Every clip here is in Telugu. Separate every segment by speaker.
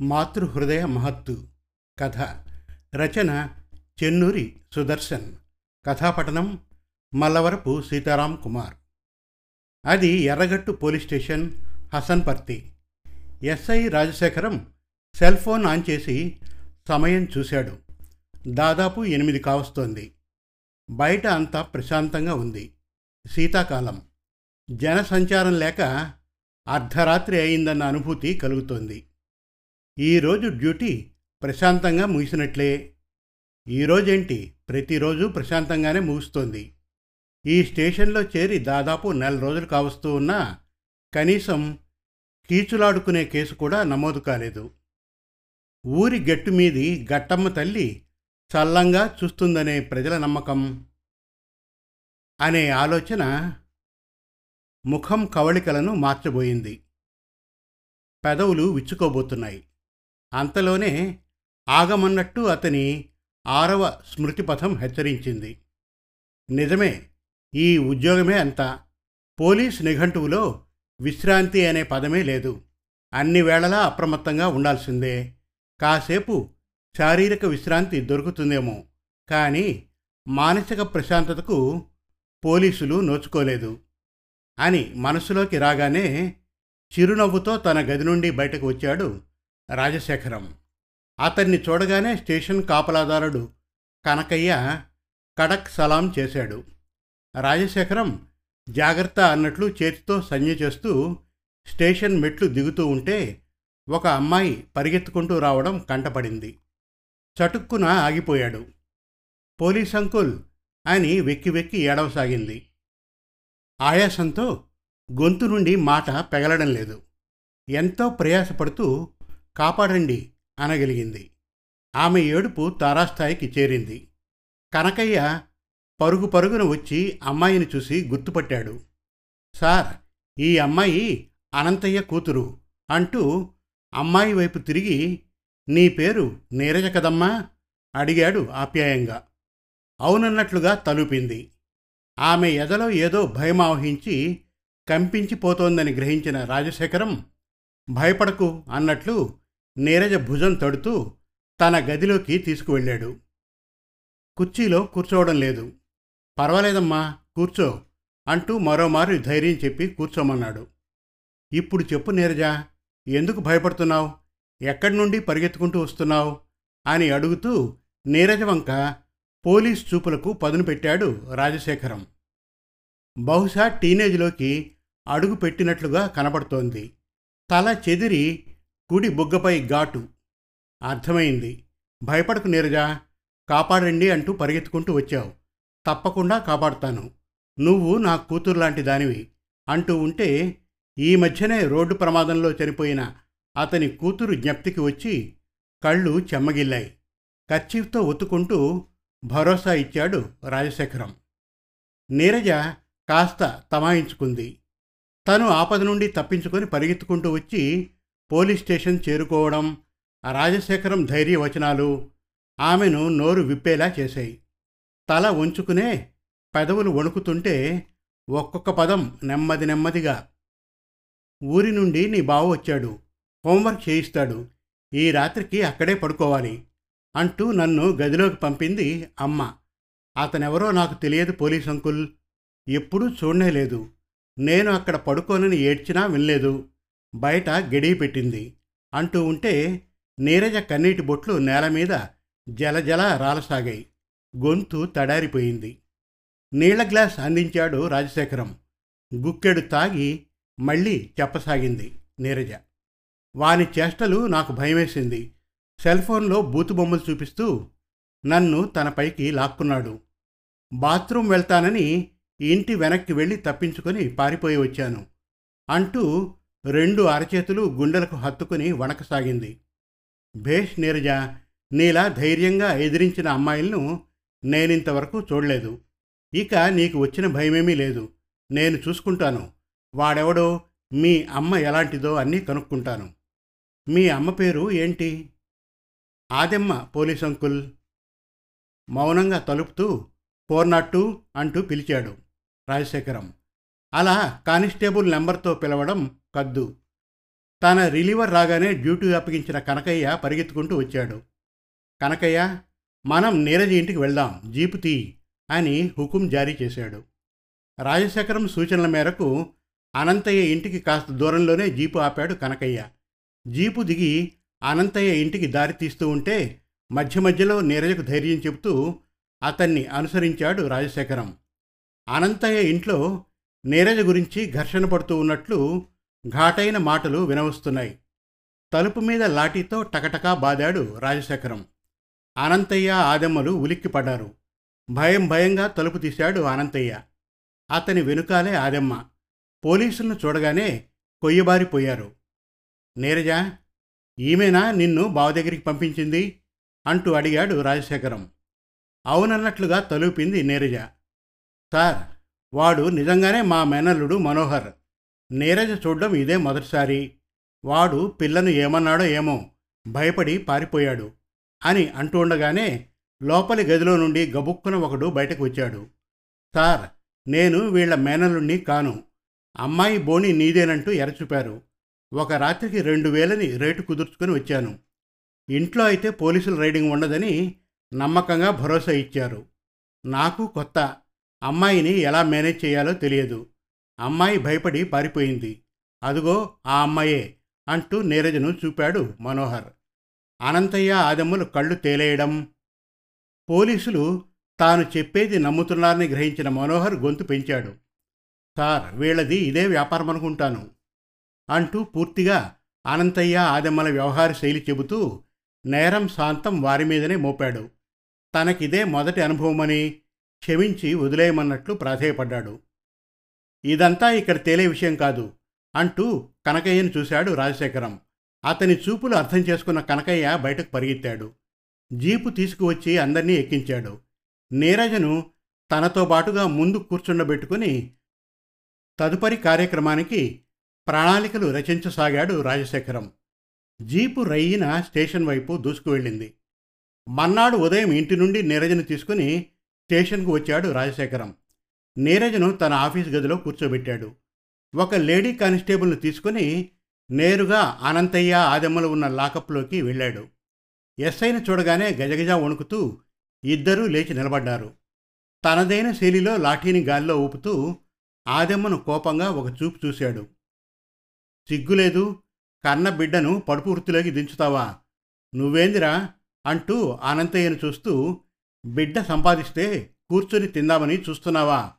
Speaker 1: మాతృహృదయ మహత్తు. కథ. రచన చెన్నూరి సుదర్శన్. కథాపఠనం మల్లవరపు సీతారాం కుమార్. అది Erragattu police station Hasanparthy SI Rajasekharam cell phone on చేసి సమయం చూశాడు. దాదాపు ఎనిమిది కావస్తోంది. బయట అంతా ప్రశాంతంగా ఉంది. శీతాకాలం. జనసంచారం లేక అర్ధరాత్రి అయిందన్న అనుభూతి కలుగుతోంది. ఈరోజు డ్యూటీ ప్రశాంతంగా ముగిసినట్లే. ఈరోజేంటి ప్రతిరోజు ప్రశాంతంగానే ముగుస్తోంది. ఈ స్టేషన్లో చేరి దాదాపు నెల రోజులు కావస్తూ ఉన్నా కనీసం కీచులాడుకునే కేసు కూడా నమోదు కాలేదు. ఊరి గట్టు మీది గట్టమ్మ తల్లి చల్లంగా చూస్తుందనే ప్రజల నమ్మకం అనే ఆలోచన ముఖం కవళికలను మార్చబోయింది. పెదవులు విచ్చుకోబోతున్నాయి. అంతలోనే ఆగమన్నట్టు అతని ఆరవ స్మృతిపథం హెచ్చరించింది. నిజమే ఈ ఉద్యోగమే అంతా. పోలీస్ నిఘంటువులో విశ్రాంతి అనే పదమే లేదు. అన్ని వేళలా అప్రమత్తంగా ఉండాల్సిందే. కాసేపు శారీరక విశ్రాంతి దొరుకుతుందేమో. కానీ మానసిక ప్రశాంతతకు పోలీసులు నోచుకోలేదు. అని మనసులోకి రాగానే చిరునవ్వుతో తన గది నుండి బయటకు వచ్చాడు రాజశేఖరం. అతన్ని చూడగానే స్టేషన్ కాపలాదారుడు కనకయ్య కడక్ సలాం చేశాడు. రాజశేఖరం జాగ్రత్త అన్నట్లు చేతితో సంజ్ఞ చేస్తూ స్టేషన్ మెట్లు దిగుతూ ఉంటే ఒక అమ్మాయి పరిగెత్తుకుంటూ రావడం కంటపడింది. చటుక్కున ఆగిపోయాడు. పోలీస్ అంకుల్ అని వెక్కి వెక్కి ఏడవసాగింది. ఆయాసంతో గొంతు నుండి మాట పెగలడం లేదు. ఎంతో ప్రయాసపడుతూ కాపాడండి అనగలిగింది. ఆమె ఏడుపు తారాస్థాయికి చేరింది. కనకయ్య పరుగు పరుగున వచ్చి అమ్మాయిని చూసి గుర్తుపట్టాడు. సార్ ఈ అమ్మాయి అనంతయ్య కూతురు అంటూ అమ్మాయి వైపు తిరిగి నీ పేరు నీరజ కదమ్మా? అడిగాడు ఆప్యాయంగా. అవునన్నట్లుగా తలుపింది. ఆమె ఎదలో ఏదో భయం ఆవహించి కంపించిపోతోందని గ్రహించిన రాజశేఖరం భయపడకు అన్నట్లు నీరజ భుజం తడుతూ తన గదిలోకి తీసుకువెళ్ళాడు. కుర్చీలో కూర్చోవడం లేదు. పర్వాలేదమ్మా కూర్చో అంటూ మరోమారు ధైర్యం చెప్పి కూర్చోమన్నాడు. ఇప్పుడు చెప్పు నీరజ ఎందుకు భయపడుతున్నావు? ఎక్కడి నుండి పరిగెత్తుకుంటూ వస్తున్నావు? అని అడుగుతూ నీరజ వంక పోలీస్ చూపులకు పదును పెట్టాడు రాజశేఖరం. బహుశా టీనేజ్లోకి అడుగు పెట్టినట్లుగా కనబడుతోంది తల చెదిరి కుడి బుగ్గపై ఘాటు. అర్థమైంది. భయపడకు నీరజా. కాపాడండి అంటూ పరిగెత్తుకుంటూ వచ్చావు. తప్పకుండా కాపాడుతాను. నువ్వు నా కూతురు లాంటి దానివి అంటూ ఉంటే ఈ మధ్యనే రోడ్డు ప్రమాదంలో చనిపోయిన అతని కూతురు జ్ఞప్తికి వచ్చి కళ్ళు చెమ్మగిల్లాయి. కర్చీఫ్తో ఒత్తుకుంటూ భరోసా ఇచ్చాడు రాజశేఖరం. నీరజ కాస్త తమాయించుకుంది. తను ఆపద నుండి తప్పించుకొని పరిగెత్తుకుంటూ వచ్చి పోలీస్ స్టేషన్ చేరుకోవడం రాజశేఖరం ధైర్య వచనాలు ఆమెను నోరు విప్పేలా చేశాయి. తల వంచుకునే పెదవులు వణుకుతుంటే ఒక్కొక్క పదం నెమ్మది నెమ్మదిగా ఊరి నుండి నీ బావ వచ్చాడు హోంవర్క్ చేయిస్తాడు ఈ రాత్రికి అక్కడే పడుకోవాలి అంటూ నన్ను గదిలోకి పంపింది అమ్మ. అతనెవరో నాకు తెలియదు పోలీస్ అంకుల్ ఎప్పుడూ చూడనే లేదు. నేను అక్కడ పడుకోనని ఏడ్చినా వినలేదు. బయట గడియ పెట్టింది అంటూ ఉంటే నీరజ కన్నీటి బొట్లు నేల మీద జలజల రాలసాగాయి. గొంతు తడారిపోయింది. నీళ్ళ గ్లాస్ అందించాడు రాజశేఖరం. గుక్కెడు తాగి మళ్ళీ చెప్పసాగింది నీరజ. వాని చేష్టలు నాకు భయమేసింది. సెల్ ఫోన్లో బూతు బొమ్మలు చూపిస్తూ నన్ను తన పైకి లాక్కున్నాడు. బాత్రూం వెళ్తానని ఇంటి వెనక్కి వెళ్ళి తప్పించుకొని పారిపోయి వచ్చాను అంటూ రెండు అరచేతులు గుండెలకు హత్తుకుని వణకసాగింది. భేష్ నీరజ నీలా ధైర్యంగా ఎదిరించిన అమ్మాయిలను నేనింతవరకు చూడలేదు. ఇక నీకు వచ్చిన భయమేమీ లేదు. నేను చూసుకుంటాను. వాడెవడో మీ అమ్మ ఎలాంటిదో అన్నీ కనుక్కుంటాను. మీ అమ్మ పేరు ఏంటి? Ademma police uncle. మౌనంగా తలుపుతూ ఫోర్ నాట్ టూ అంటూ పిలిచాడు రాజశేఖరం. అలా కానిస్టేబుల్ నెంబర్తో పిలవడం కద్దు. తన రిలీవర్ రాగానే డ్యూటీ అప్పగించిన కనకయ్య పరిగెత్తుకుంటూ వచ్చాడు. కనకయ్య మనం నీరజ్ ఇంటికి వెళ్దాం జీపు తీ అని హుకుం జారీ చేశాడు. రాజశేఖరం సూచనల మేరకు అనంతయ్య ఇంటికి కాస్త దూరంలోనే జీపు ఆపాడు కనకయ్య. జీపు దిగి అనంతయ్య ఇంటికి దారి తీస్తూ ఉంటే మధ్య మధ్యలో నీరజకు ధైర్యం చెబుతూ అతన్ని అనుసరించాడు రాజశేఖరం. అనంతయ్య ఇంట్లో నీరజ గురించి ఘర్షణ పడుతూ ఉన్నట్లు ఘాటైన మాటలు వినవస్తున్నాయి. తలుపు మీద లాఠీతో టకటకా బాదాడు రాజశేఖరం. అనంతయ్య ఆదెమ్మలు ఉలిక్కిపడ్డారు భయం భయంగా తలుపు తీశాడు అనంతయ్య అతని వెనుకాలే ఆదెమ్మ. పోలీసులను చూడగానే కొయ్యబారిపోయారు. నీరజ ఈమెనా నిన్ను బావ దగ్గరికి పంపించింది? అంటూ అడిగాడు రాజశేఖరం. అవునన్నట్లుగా తలుపింది నీరజ. సార్ వాడు నిజంగానే మా మేనల్లుడు మనోహర్. నీరజ చూడడం ఇదే మొదటిసారి. వాడు పిల్లను ఏమన్నాడో ఏమో భయపడి పారిపోయాడు అని అంటూ ఉండగానే లోపలి గదిలో నుండి గబుక్కున ఒకడు బయటకు వచ్చాడు. సార్ నేను వీళ్ళ మేనలుణ్ణి కాను. అమ్మాయి బోని నీదేనంటూ ఎరచూపారు ఒక రాత్రికి రెండు వేలని రేటు కుదుర్చుకొని వచ్చాను. ఇంట్లో అయితే పోలీసుల రైడింగ్ ఉండదని నమ్మకంగా భరోసా ఇచ్చారు. నాకు కొత్త. అమ్మాయిని ఎలా మేనేజ్ చేయాలో తెలియదు. అమ్మాయి భయపడి పారిపోయింది. అదుగో ఆ అమ్మాయే అంటూ నీరజను చూపాడు మనోహర్. అనంతయ్య ఆదమ్ములు కళ్ళు తేలేయడం. పోలీసులు తాను చెప్పేది నమ్ముతున్నారని గ్రహించిన మనోహర్ గొంతు పెంచాడు. సార్ వీళ్ళది ఇదే వ్యాపారం అనుకుంటాను అంటూ పూర్తిగా అనంతయ్య ఆదమ్మల వ్యవహార శైలి చెబుతూ నేరం శాంతం వారి మీదనే మోపాడు. తనకిదే మొదటి అనుభవమని క్షమించి వదిలేయమన్నట్లు ప్రాధేయపడ్డాడు. ఇదంతా ఇక్కడ తేలే విషయం కాదు అంటూ కనకయ్యను చూశాడు రాజశేఖరం. అతని చూపులు అర్థం చేసుకున్న కనకయ్య బయటకు పరిగెత్తాడు. జీపు తీసుకువచ్చి అందర్నీ ఎక్కించాడు. నీరజను తనతో పాటుగా ముందు కూర్చుండబెట్టుకుని తదుపరి కార్యక్రమానికి ప్రణాళికలు రచించసాగాడు రాజశేఖరం. జీపు రయ్యిన స్టేషన్ వైపు దూసుకువెళ్ళింది. మన్నాడు ఉదయం ఇంటి నుండి నీరజను తీసుకుని స్టేషన్కు వచ్చాడు రాజశేఖరం. నీరజను తన ఆఫీస్ గదిలో కూర్చోబెట్టాడు. ఒక లేడీ కానిస్టేబుల్ను తీసుకుని నేరుగా అనంతయ్య ఆదెమ్మలు ఉన్న లాకప్లోకి వెళ్ళాడు. ఎస్ఐని చూడగానే గజగజ వణుకుతూ ఇద్దరూ లేచి నిలబడ్డారు. తనదైన శైలిలో లాఠీని గాల్లో ఊపుతూ ఆదెమ్మను కోపంగా ఒక చూపు చూశాడు. సిగ్గులేదు కన్న బిడ్డను పడుపు వృత్తిలోకి దించుతావా? నువ్వేందిరా? అంటూ అనంతయ్యను చూస్తూ బిడ్డ సంపాదిస్తే కూర్చొని తిందామని చూస్తున్నావా?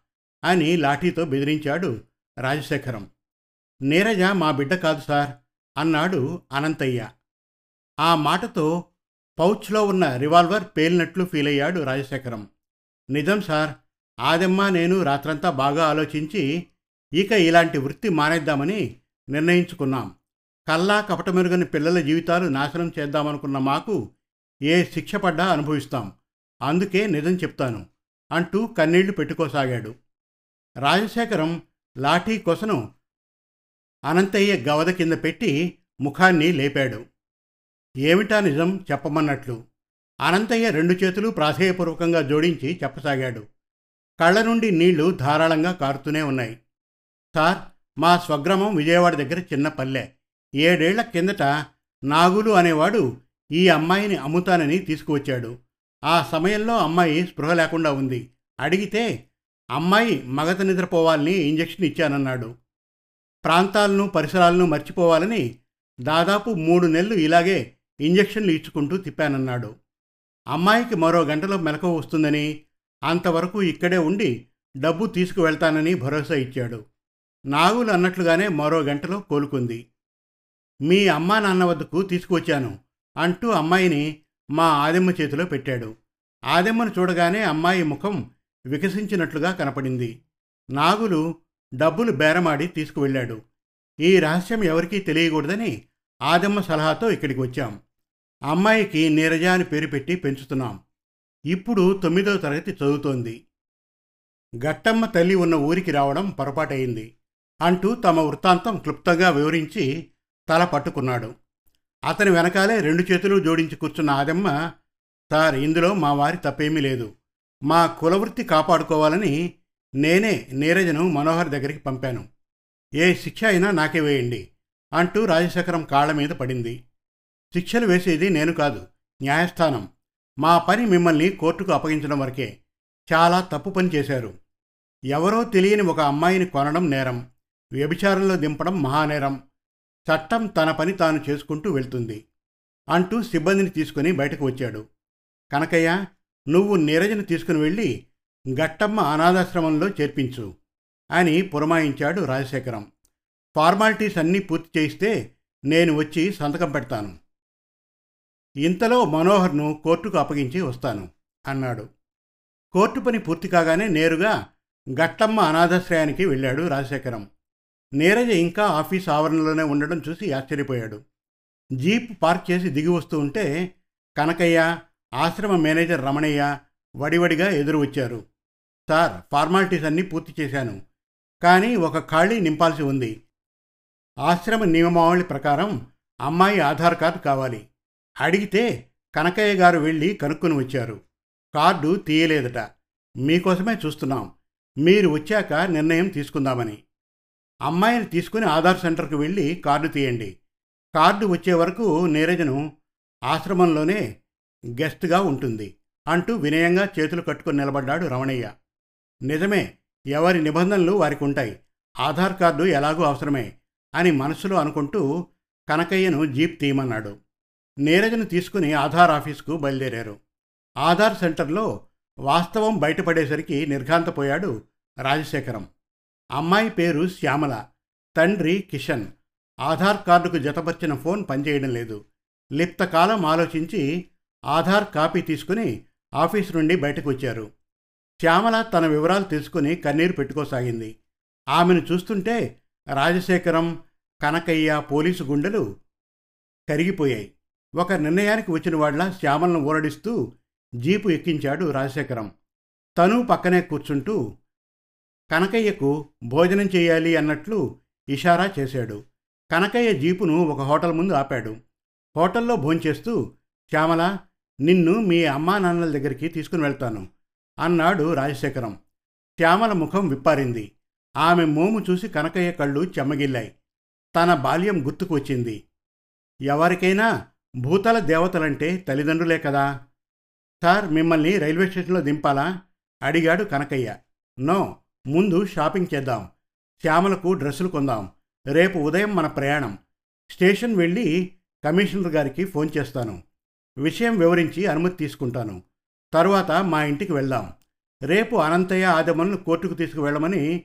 Speaker 1: అని లాఠీతో బెదిరించాడు రాజశేఖరం. నీరజ మా బిడ్డ కాదు సార్ అన్నాడు అనంతయ్య. ఆ మాటతో పౌచ్లో ఉన్న రివాల్వర్ పేలినట్లు ఫీల్ అయ్యాడు రాజశేఖరం. నిజం సార్ ఆదమ్మ నేను రాత్రంతా బాగా ఆలోచించి ఇక ఇలాంటి వృత్తి మానేద్దామని నిర్ణయించుకున్నాం. కల్లా కపటమెరుగని పిల్లల జీవితాలు నాశనం చేద్దామనుకున్న మాకు ఏ శిక్ష పడ్డా అనుభవిస్తాం. అందుకే నిజం చెప్తాను అంటూ కన్నీళ్ళు పెట్టుకోసాగాడు. రాజశేఖరం లాఠీ కొసను అనంతయ్య గవద కింద పెట్టి ముఖాన్ని లేపాడు. ఏమిటా నిజం చెప్పమన్నట్లు? అనంతయ్య రెండు చేతులు ప్రాధేయపూర్వకంగా జోడించి చెప్పసాగాడు. కళ్ళ నుండి నీళ్ళు ధారాళంగా కారుతూనే ఉన్నాయి. సార్ మా స్వగ్రామం విజయవాడ దగ్గర చిన్న పల్లె. ఏడేళ్ళ కిందట నాగులు అనేవాడు ఈ అమ్మాయిని అమ్ముతానని తీసుకువచ్చాడు. ఆ సమయంలో అమ్మాయి స్పృహ లేకుండా ఉంది. అడిగితే అమ్మాయి మగత నిద్రపోవాలని ఇంజెక్షన్ ఇచ్చానన్నాడు. ప్రాంతాలను పరిసరాలను మర్చిపోవాలని దాదాపు మూడు నెలలు ఇలాగే ఇంజెక్షన్లు ఇచ్చుకుంటూ తిప్పానన్నాడు. అమ్మాయికి మరో గంటలో మెలకు వస్తుందని అంతవరకు ఇక్కడే ఉండి డబ్బు తీసుకువెళ్తానని భరోసా ఇచ్చాడు. నాగులు అన్నట్లుగానే మరో గంటలో కోలుకుంది. మీ అమ్మా నాన్న వద్దకు తీసుకువచ్చాను అంటూ అమ్మాయిని మా ఆదెమ్మ చేతిలో పెట్టాడు. ఆదెమ్మను చూడగానే అమ్మాయి ముఖం వికసించినట్లుగా కనపడింది. నాగులు డబ్బులు బేరమాడి తీసుకువెళ్ళాడు. ఈ రహస్యం ఎవరికీ తెలియకూడదని ఆదమ్మ సలహాతో ఇక్కడికి వచ్చాం. అమ్మాయికి నీరజ అని పేరు పెట్టి పెంచుతున్నాం. ఇప్పుడు తొమ్మిదవ తరగతి చదువుతోంది. గట్టమ్మ తల్లి ఉన్న ఊరికి రావడం పొరపాటయింది అంటూ తమ వృత్తాంతం క్లుప్తంగా వివరించి తల పట్టుకున్నాడు. అతని వెనకాలే రెండు చేతులు జోడించి కూర్చున్న ఆదమ్మ సార్ ఇందులో మా వారి తప్పేమీ లేదు. మా కులవృత్తి కాపాడుకోవాలని నేనే నీరజను మనోహర్ దగ్గరికి పంపాను. ఏ శిక్ష అయినా నాకే వేయండి అంటూ రాజశేఖరం కాళ్ళ మీద పడింది. శిక్షలు వేసేది నేను కాదు న్యాయస్థానం. మా పని మిమ్మల్ని కోర్టుకు అప్పగించడం వరకే. చాలా తప్పు పని చేశారు. ఎవరో తెలియని ఒక అమ్మాయిని కొనడం నేరం. వ్యభిచారంలో దింపడం మహానేరం. చట్టం తన పని తాను చేసుకుంటూ వెళ్తుంది అంటూ సిబ్బందిని తీసుకుని బయటకు వచ్చాడు. కనకయ్య నువ్వు నీరజను తీసుకుని వెళ్ళి గట్టమ్మ అనాథాశ్రమంలో చేర్పించు అని పురమాయించాడు రాజశేఖరం. ఫార్మాలిటీస్ అన్నీ పూర్తి చేయిస్తే నేను వచ్చి సంతకం పెడతాను. ఇంతలో మనోహర్ను కోర్టుకు అప్పగించి వస్తాను అన్నాడు. కోర్టు పని పూర్తి కాగానే నేరుగా గట్టమ్మ అనాథాశ్రయానికి వెళ్ళాడు రాజశేఖరం. నీరజ ఇంకా ఆఫీస్ ఆవరణలోనే ఉండడం చూసి ఆశ్చర్యపోయాడు. జీప్ పార్క్ చేసి దిగి వస్తూ ఉంటే కనకయ్య ఆశ్రమ మేనేజర్ రమణయ్య వడివడిగా ఎదురు వచ్చారు సార్ ఫార్మాలిటీస్ అన్నీ పూర్తి చేశాను. కానీ ఒక ఖాళీ నింపాల్సి ఉంది. ఆశ్రమ నియమావళి ప్రకారం అమ్మాయి ఆధార్ కార్డు కావాలి. అడిగితే కనకయ్య గారు వెళ్ళి కనుక్కొని వచ్చారు. కార్డు తీయలేదట. మీకోసమే చూస్తున్నాం. మీరు వచ్చాక నిర్ణయం తీసుకుందామని. అమ్మాయిని తీసుకుని ఆధార్ సెంటర్కు వెళ్ళి కార్డు తీయండి. కార్డు వచ్చే వరకు నీరజను ఆశ్రమంలోనే గెస్ట్గా ఉంటుంది అంటూ వినయంగా చేతులు కట్టుకుని నిలబడ్డాడు రమణయ్య. నిజమే ఎవరి నిబంధనలు వారికి ఉంటాయి ఆధార్ కార్డు ఎలాగూ అవసరమే అని మనసులో అనుకుంటూ కనకయ్యను జీప్ తీయమన్నాడు. నీరజను తీసుకుని ఆధార్ ఆఫీస్కు బయలుదేరారు. ఆధార్ సెంటర్లో వాస్తవం బయటపడేసరికి నిర్ఘాంతపోయాడు రాజశేఖరం. అమ్మాయి పేరు శ్యామల తండ్రి కిషన్. ఆధార్ కార్డుకు జతపరిచిన ఫోన్ పనిచేయడం లేదు. లిప్తకాలం ఆలోచించి ఆధార్ కాపీ తీసుకుని ఆఫీస్ నుండి బయటకు వచ్చారు. శ్యామల తన వివరాలు తెలుసుకుని కన్నీరు పెట్టుకోసాగింది. ఆమెను చూస్తుంటే రాజశేఖరం కనకయ్య పోలీసు గుండెలు కరిగిపోయాయి. ఒక నిర్ణయానికి వచ్చిన వాళ్ళ శ్యామలను ఊరడిస్తూ జీపు ఎక్కించాడు రాజశేఖరం. తను పక్కనే కూర్చుంటూ కనకయ్యకు భోజనం చేయాలి అన్నట్లు ఇషారా చేశాడు. కనకయ్య జీపును ఒక హోటల్ ముందు ఆపాడు. హోటల్లో భోంచేస్తూ శ్యామల నిన్ను మీ అమ్మా నాన్నల దగ్గరికి తీసుకుని వెళ్తాను అన్నాడు రాజశేఖరం. శ్యామల ముఖం విప్పారింది. ఆమె మోము చూసి కనకయ్య కళ్ళు చెమ్మగిల్లాయి తన బాల్యం గుర్తుకు వచ్చింది. ఎవరికైనా భూతల దేవతలంటే తల్లిదండ్రులే కదా? సార్ మిమ్మల్ని రైల్వే స్టేషన్లో దింపాలా? అడిగాడు కనకయ్య. నో ముందు షాపింగ్ చేద్దాం. శ్యామలకు డ్రెస్సులు కొందాం. రేపు ఉదయం మన ప్రయాణం. స్టేషన్ వెళ్ళి కమిషనర్ గారికి ఫోన్ చేస్తాను. విషయం వివరించి అనుమతి తీసుకుంటాను. తరువాత మా ఇంటికి వెళ్దాం. రేపు అనంతయ్య ఆదమను కోర్టుకు తీసుకువెళ్ళమని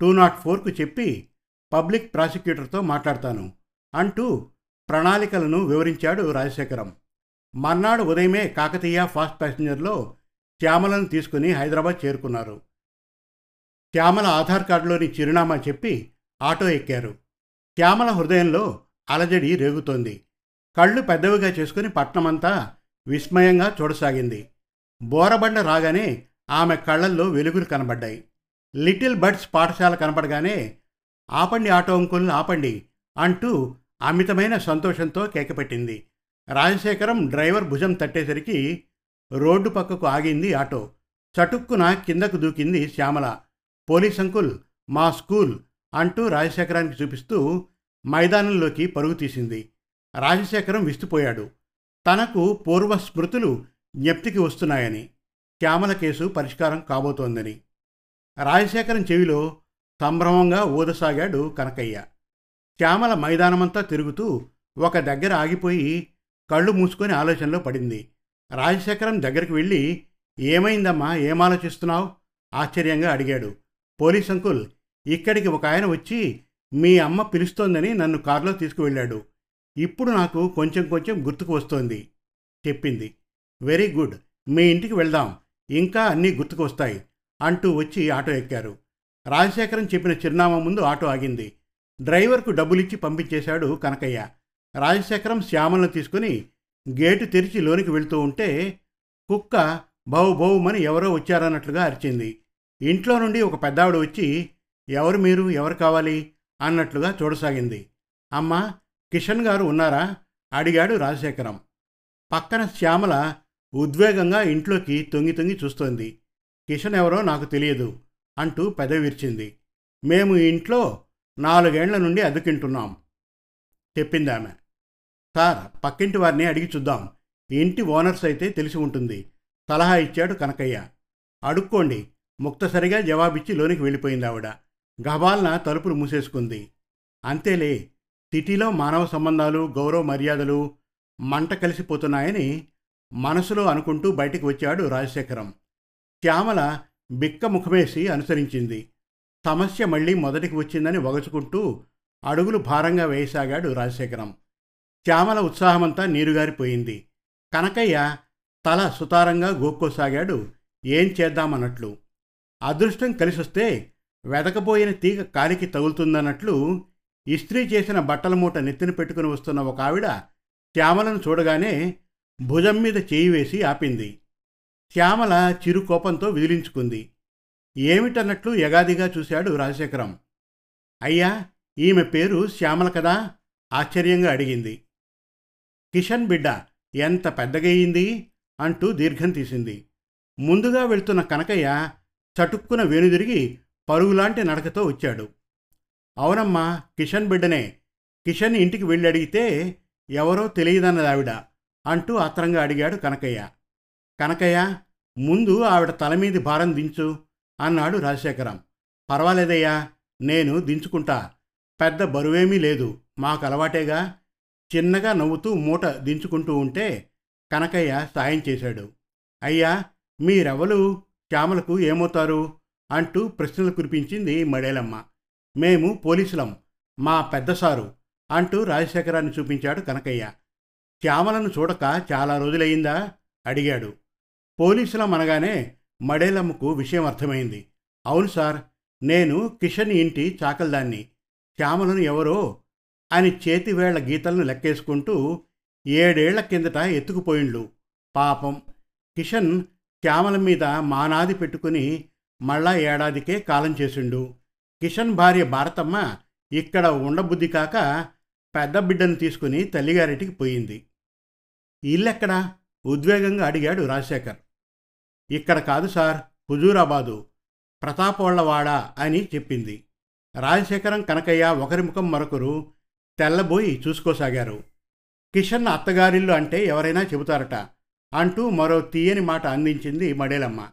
Speaker 1: టూ నాట్ ఫోర్కు చెప్పి పబ్లిక్ ప్రాసిక్యూటర్తో మాట్లాడతాను అంటూ ప్రణాళికలను వివరించాడు రాజశేఖరం. మర్నాడు ఉదయమే కాకతీయ ఫాస్ట్ ప్యాసింజర్లో శ్యామలను తీసుకుని హైదరాబాద్ చేరుకున్నారు. శ్యామల ఆధార్ కార్డులోని చిరునామా చెప్పి ఆటో ఎక్కారు. శ్యామల హృదయంలో అలజడి రేగుతోంది. కళ్ళు పెద్దవిగా చేసుకుని పట్నమంతా విస్మయంగా చూడసాగింది. బోరబండ రాగానే ఆమె కళ్ళల్లో వెలుగులు కనబడ్డాయి. లిటిల్ బర్డ్స్ పాఠశాల కనపడగానే ఆపండి ఆటో అంకుల్ని ఆపండి అంటూ అమితమైన సంతోషంతో కేకపెట్టింది రాజశేఖరం డ్రైవర్ భుజం తట్టేసరికి రోడ్డు పక్కకు ఆగింది ఆటో. చటుక్కున కిందకు దూకింది శ్యామల. పోలీస్ అంకుల్ మా స్కూల్ అంటూ రాజశేఖరానికి చూపిస్తూ మైదానంలోకి పరుగు తీసింది. రాజశేఖరం విస్తుపోయాడు. తనకు పూర్వ స్మృతులు జ్ఞప్తికి వస్తున్నాయని శ్యామల కేసు పరిష్కారం కాబోతోందని. రాజశేఖరం చెవిలో సంభ్రమంగా ఊదసాగాడు కనకయ్య. శ్యామల మైదానమంతా తిరుగుతూ ఒక దగ్గర ఆగిపోయి కళ్ళు మూసుకొని ఆలోచనలో పడింది. రాజశేఖరం దగ్గరికి వెళ్ళి ఏమైందమ్మా? ఏం ఆలోచిస్తున్నావు ఆశ్చర్యంగా అడిగాడు. పోలీస్ అంకుల్ ఇక్కడికి ఒక ఆయన వచ్చి మీ అమ్మ పిలుస్తోందని నన్ను కారులో తీసుకువెళ్ళాడు. ఇప్పుడు నాకు కొంచెం కొంచెం గుర్తుకు వస్తోంది చెప్పింది. Very good. మీ ఇంటికి వెళ్దాం. ఇంకా అన్నీ గుర్తుకు వస్తాయి అంటూ వచ్చి ఆటో ఎక్కారు. రాజశేఖరం చెప్పిన చిరునామా ముందు ఆటో ఆగింది. డ్రైవర్కు డబ్బులిచ్చి పంపించేశాడు కనకయ్య. రాజశేఖరం శ్యామలను తీసుకుని గేటు తెరిచి లోనికి వెళ్తూ ఉంటే కుక్క బావు బౌమని ఎవరో వచ్చారన్నట్లుగా అరిచింది. ఇంట్లో నుండి ఒక పెద్దావిడ వచ్చి ఎవరు మీరు? ఎవరు కావాలి? అన్నట్లుగా చూడసాగింది. అమ్మా కిషన్ గారు ఉన్నారా? అడిగాడు రాజశేఖరం. పక్కన శ్యామల ఉద్వేగంగా ఇంట్లోకి తొంగి తొంగి చూస్తోంది. కిషన్ ఎవరో నాకు తెలియదు అంటూ పెదవిర్చింది మేము ఇంట్లో నాలుగేండ్ల నుండి అదుకింటున్నాం చెప్పిందామె సార్ పక్కింటి వారిని అడిగి చూద్దాం. ఇంటి ఓనర్స్ అయితే తెలిసి ఉంటుంది. సలహా ఇచ్చాడు కనకయ్య. అడుక్కోండి. ముక్తసరిగా జవాబిచ్చి లోనికి వెళ్ళిపోయింది ఆవిడ. గబాల్న తలుపులు మూసేసుకుంది. అంతేలే సిటీలో మానవ సంబంధాలు గౌరవ మర్యాదలు మంట కలిసిపోతున్నాయని మనసులో అనుకుంటూ బయటికి వచ్చాడు రాజశేఖరం. శ్యామల బిక్క ముఖమేసి అనుసరించింది. సమస్య మళ్ళీ మొదటికి వచ్చిందని వగచుకుంటూ అడుగులు భారంగా వేయసాగాడు రాజశేఖరం. శ్యామల ఉత్సాహమంతా నీరుగారిపోయింది. కనకయ్య తల సుతారంగా గోక్కోసాగాడు. ఏం చేద్దామన్నట్లు. అదృష్టం కలిసొస్తే వెదకపోయిన తీగ కాలికి తగులుతుందన్నట్లు ఇస్త్రీ చేసిన బట్టల మూట నెత్తిన పెట్టుకుని వస్తున్న ఒక ఆవిడ శ్యామలను చూడగానే భుజం మీద చేయి వేసి ఆపింది. శ్యామల చిరు కోపంతో విదిలించుకుంది. ఏమిటన్నట్లు యగాదిగా చూశాడు రాజశేఖరం. అయ్యా ఈమె పేరు శ్యామల కదా? ఆశ్చర్యంగా అడిగింది. కిషన్ బిడ్డ ఎంత పెద్దగయ్యింది? అంటూ దీర్ఘం తీసింది. ముందుగా వెళ్తున్న కనకయ్య చటుక్కున వెనుదిరిగి పరుగులాంటి నడకతో వచ్చాడు. అవునమ్మా కిషన్ బిడ్డనే. కిషన్ ఇంటికి వెళ్ళి అడిగితే ఎవరో తెలియదన్నదావిడ అంటూ ఆత్రంగా అడిగాడు కనకయ్య. కనకయ్య ముందు ఆవిడ తల మీది భారం దించు అన్నాడు రాజశేఖరం. పర్వాలేదయ్యా నేను దించుకుంటా. పెద్ద బరువేమీ లేదు మాకు అలవాటేగా చిన్నగా నవ్వుతూ మూట దించుకుంటూ ఉంటే కనకయ్య సాయం చేశాడు. అయ్యా మీరెవలు? శ్యామలకు ఏమవుతారు? అంటూ ప్రశ్నలు కురిపించింది మడేలమ్మ. మేము పోలీసులం మా పెద్దసారు అంటూ రాజశేఖరాన్ని చూపించాడు కనకయ్య. శ్యామలను చూడక చాలా రోజులయ్యిందా? అడిగాడు. పోలీసులం అనగానే మడేలమ్మకు విషయం అర్థమైంది. అవును సార్ నేను కిషన్ ఇంటి చాకల్దాన్ని శ్యామలను ఎవరో అని చేతివేళ్ళ గీతలను లెక్కేసుకుంటూ ఏడేళ్ళ కిందట ఎత్తుకుపోయిండ్లు. పాపం కిషన్ శ్యామల మీద మానాది పెట్టుకుని మళ్ళా ఏడాదికే కాలం చేసిండు. కిషన్ భార్య భారతమ్మ ఇక్కడ ఉండబుద్ధి కాక పెద్ద బిడ్డను తీసుకుని తల్లిగారింటికి పోయింది. ఇల్లెక్కడా? ఉద్వేగంగా అడిగాడు రాజశేఖర్. ఇక్కడ కాదు సార్ హుజూరాబాదు ప్రతాపోళ్ళవాడ అని చెప్పింది. రాజశేఖరం కనకయ్య ఒకరి ముఖం మరొకరు తెల్లబోయి చూసుకోసాగారు. కిషన్ అత్తగారిల్లు అంటే ఎవరైనా చెబుతారట. అంటూ మరో తీయని మాట అందించింది మడేలమ్మ.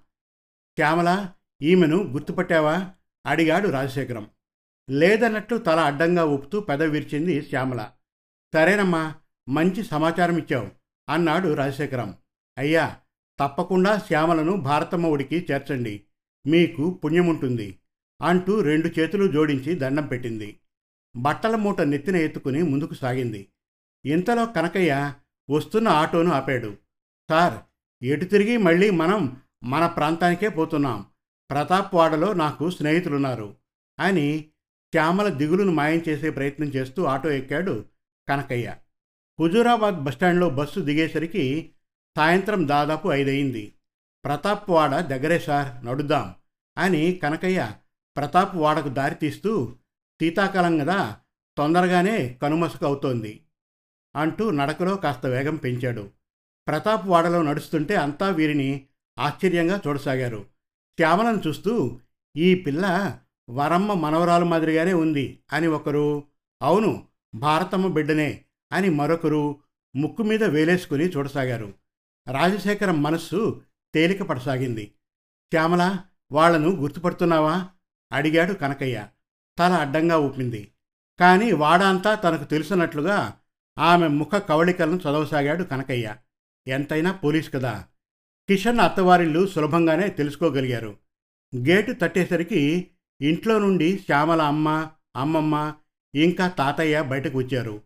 Speaker 1: శ్యామల ఈమెను గుర్తుపట్టావా? అడిగాడు రాజశేఖరం. లేదన్నట్లు తల అడ్డంగా ఊపుతూ పెద విరిచింది శ్యామల. సరేనమ్మా మంచి సమాచారం ఇచ్చావు అన్నాడు రాజశేఖరం. అయ్యా తప్పకుండా శ్యామలను భారతమ్మ ఉడికి చేర్చండి. మీకు పుణ్యముంటుంది అంటూ రెండు చేతులు జోడించి దండం పెట్టింది. బట్టల మూట నెత్తిన ఎత్తుకుని ముందుకు సాగింది. ఇంతలో కనకయ్య వస్తున్న ఆటోను ఆపాడు. సార్ ఎటు తిరిగి మళ్ళీ మనం మన ప్రాంతానికే పోతున్నాం. ప్రతాప్ వాడలో నాకు స్నేహితులున్నారు. అని శ్యామల దిగులును మాయం చేసే ప్రయత్నం చేస్తూ ఆటో ఎక్కాడు కనకయ్య. హుజూరాబాద్ బస్టాండ్లో బస్సు దిగేసరికి సాయంత్రం దాదాపు ఐదయింది. ప్రతాప్ వాడ దగ్గరే సార్ నడుద్దాం అని కనకయ్య ప్రతాప్ వాడకు దారి తీస్తూ శీతాకాలం కదా తొందరగానే కనుమసుకు అవుతోంది అంటూ నడకలో కాస్త వేగం పెంచాడు. ప్రతాప్ వాడలో నడుస్తుంటే అంతా వీరిని ఆశ్చర్యంగా చూడసాగారు. శ్యామలను చూస్తూ ఈ పిల్ల వరమ్మ మనవరాలు మాదిరిగానే ఉంది అని ఒకరు అవును భారతమ్మ బిడ్డనే అని మరొకరు ముక్కు మీద వేలేసుకుని చూడసాగారు. రాజశేఖరం మనస్సు తేలిక పడసాగింది శ్యామల వాళ్ళను గుర్తుపడుతున్నావా? అడిగాడు కనకయ్య. తల అడ్డంగా ఊపింది. కానీ వాడంతా తనకు తెలిసినట్లుగా ఆమె ముఖ కవళికలను చదవసాగాడు కనకయ్య. ఎంతైనా పోలీస్ కదా కిషన్ అత్తవారిల్లు సులభంగానే తెలుసుకోగలిగారు. గేటు తట్టేసరికి ఇంట్లో నుండి శ్యామల అమ్మ అమ్మమ్మ ఇంకా తాతయ్య బయటకు వచ్చారు.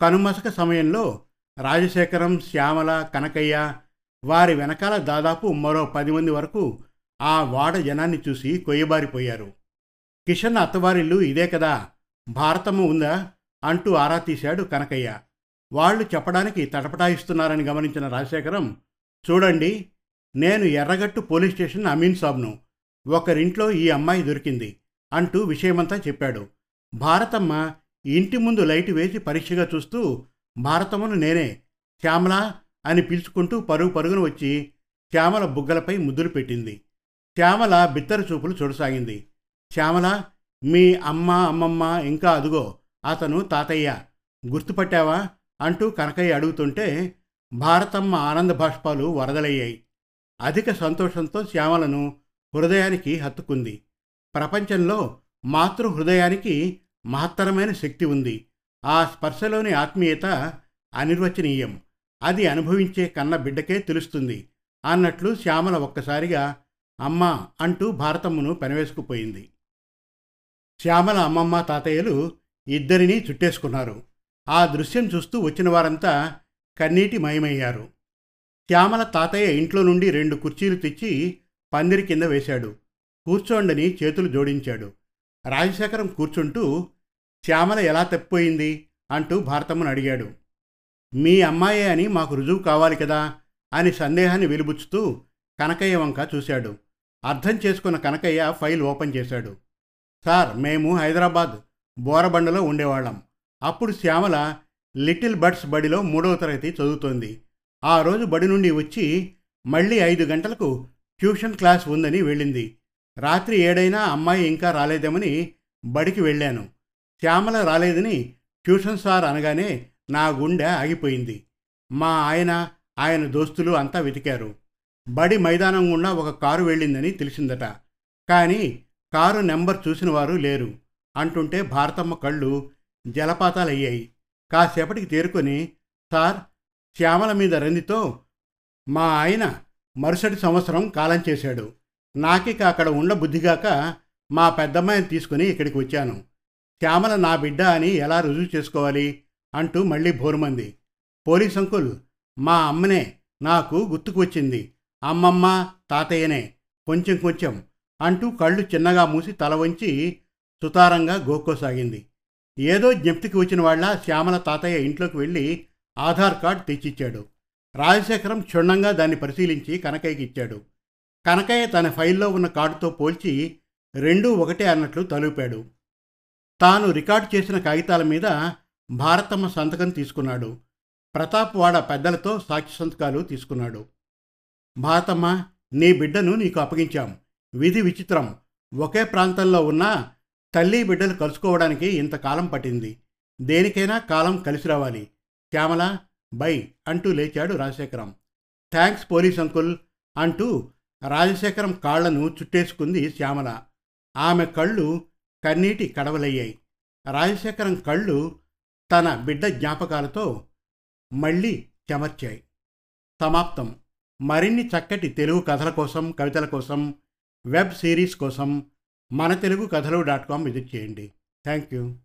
Speaker 1: కనుమసక సమయంలో రాజశేఖరం శ్యామల కనకయ్య వారి వెనకాల దాదాపు మరో పది మంది వరకు ఆ వాడ జనాన్ని చూసి కొయ్యబారిపోయారు. కిషన్ అత్తవారిల్లు ఇదే కదా భారతమ్మ ఉందా? అంటూ ఆరా తీశాడు కనకయ్య. వాళ్ళు చెప్పడానికి తటపటాయిస్తున్నారని గమనించిన రాజశేఖరం చూడండి నేను ఎర్రగట్టు పోలీస్ స్టేషన్ అమీన్ సాబ్ను. ఒకరింట్లో ఈ అమ్మాయి దొరికింది అంటూ విషయమంతా చెప్పాడు. భారతమ్మ ఇంటి ముందు లైట్ వేసి పరీక్షగా చూస్తూ భారతమ్మను నేనే శ్యామల అని పిలుచుకుంటూ పరుగు పరుగున వచ్చి శ్యామల బుగ్గలపై ముద్దులు పెట్టింది. శ్యామల బిత్తర చూపులు చూడసాగింది. శ్యామల మీ అమ్మ అమ్మమ్మ ఇంకా అదుగో అతను తాతయ్య గుర్తుపట్టావా? అంటూ కనకయ్య అడుగుతుంటే భారతమ్మ ఆనంద బాష్పాలు వరదలయ్యాయి. అధిక సంతోషంతో శ్యామలను హృదయానికి హత్తుకుంది. ప్రపంచంలో మాతృ హృదయానికి మహత్తరమైన శక్తి ఉంది. ఆ స్పర్శలోని ఆత్మీయత అనిర్వచనీయం. అది అనుభవించే కన్న బిడ్డకే తెలుస్తుంది. అన్నట్లు శ్యామల ఒక్కసారిగా అమ్మ అంటూ భారతమ్మను పెనవేసుకుపోయింది. శ్యామల అమ్మమ్మ తాతయ్యలు ఇద్దరినీ చుట్టేసుకున్నారు. ఆ దృశ్యం చూస్తూ వచ్చిన వారంతా కన్నీటి మయమయ్యారు. శ్యామల తాతయ్య ఇంట్లో నుండి రెండు కుర్చీలు తెచ్చి పందిరి కింద వేశాడు. కూర్చోండని చేతులు జోడించాడు. రాజశేఖరం కూర్చుంటూ శ్యామల ఎలా తప్పిపోయింది? అంటూ భారతమ్మను అడిగాడు. మీ అమ్మాయే అని మాకు రుజువు కావాలి కదా? అని సందేహాన్ని వెలుబుచ్చుతూ కనకయ్య వంక చూశాడు. అర్థం చేసుకున్న కనకయ్య ఫైల్ ఓపెన్ చేశాడు. సార్ మేము హైదరాబాద్ బోరబండలో ఉండేవాళ్ళం. అప్పుడు శ్యామల లిటిల్ బర్డ్స్ బడిలో మూడవ తరగతి చదువుతోంది. ఆ రోజు బడి నుండి వచ్చి మళ్ళీ ఐదు గంటలకు ట్యూషన్ క్లాస్ ఉందని వెళ్ళింది. రాత్రి ఏడైనా అమ్మాయి ఇంకా రాలేదేమని బడికి వెళ్ళాను. శ్యామల రాలేదని ట్యూషన్ సార్ అనగానే నా గుండె ఆగిపోయింది. మా ఆయన ఆయన దోస్తులు అంతా వెతికారు. బడి మైదానం గుండా ఒక కారు వెళ్ళిందని తెలిసిందట. కానీ కారు నెంబర్ చూసిన వారు లేరు. అంటుంటే భారతమ్మ కళ్ళు జలపాతాలయ్యాయి. కాసేపటికి తేరుకొని సార్ శ్యామల మీద రందితో మా ఆయన మరుసటి సంవత్సరం కాలం చేశాడు. నాకిక అక్కడ ఉండ బుద్ధిగాక మా పెద్దమ్మాయిని తీసుకుని ఇక్కడికి వచ్చాను. శ్యామల నా బిడ్డ అని ఎలా రుజువు చేసుకోవాలి అంటూ మళ్ళీ భోరుమంది పోలీస్ అంకుల్ మా అమ్మనే నాకు గుర్తుకు వచ్చింది. అమ్మమ్మ తాతయ్యనే కొంచెం కొంచెం అంటూ కళ్ళు చిన్నగా మూసి తల వంచి సుతారంగా గోక్కోసాగింది. ఏదో జ్ఞప్తికి వచ్చిన వాళ్ళ శ్యామల తాతయ్య ఇంట్లోకి వెళ్ళి ఆధార్ కార్డ్ తెచ్చిచ్చాడు. రాజశేఖరం క్షుణ్ణంగా దాన్ని పరిశీలించి కనకయ్యకి ఇచ్చాడు. కనకయ్య తన ఫైల్లో ఉన్న కార్డుతో పోల్చి రెండూ ఒకటే అన్నట్లు తలుపాడు. తాను రికార్డు చేసిన కాగితాల మీద భారతమ్మ సంతకం తీసుకున్నాడు. ప్రతాప్ వాడ పెద్దలతో సాక్షి సంతకాలు తీసుకున్నాడు. భారతమ్మ నీ బిడ్డను నీకు అప్పగించాం. విధి విచిత్రం. ఒకే ప్రాంతంలో ఉన్న తల్లి బిడ్డలు కలుసుకోవడానికి ఇంతకాలం పట్టింది. దేనికైనా కాలం కలిసి రావాలి. శ్యామల బై అంటూ లేచాడు రాజశేఖరం. థ్యాంక్స్ పోలీస్ అంకుల్ అంటూ రాజశేఖరం కాళ్ళను చుట్టేసుకుంది శ్యామల. ఆమె కళ్ళు కన్నీటి కడవలయ్యాయి. రాజశేఖరం కళ్ళు తన బిడ్డ జ్ఞాపకాలతో మళ్ళీ చెమర్చాయి. సమాప్తం. మరిన్ని చక్కటి తెలుగు కథల కోసం కవితల కోసం వెబ్ సిరీస్ కోసం మన తెలుగు కథలు డాట్ కామ్ విజిట్ చేయండి. Thank you.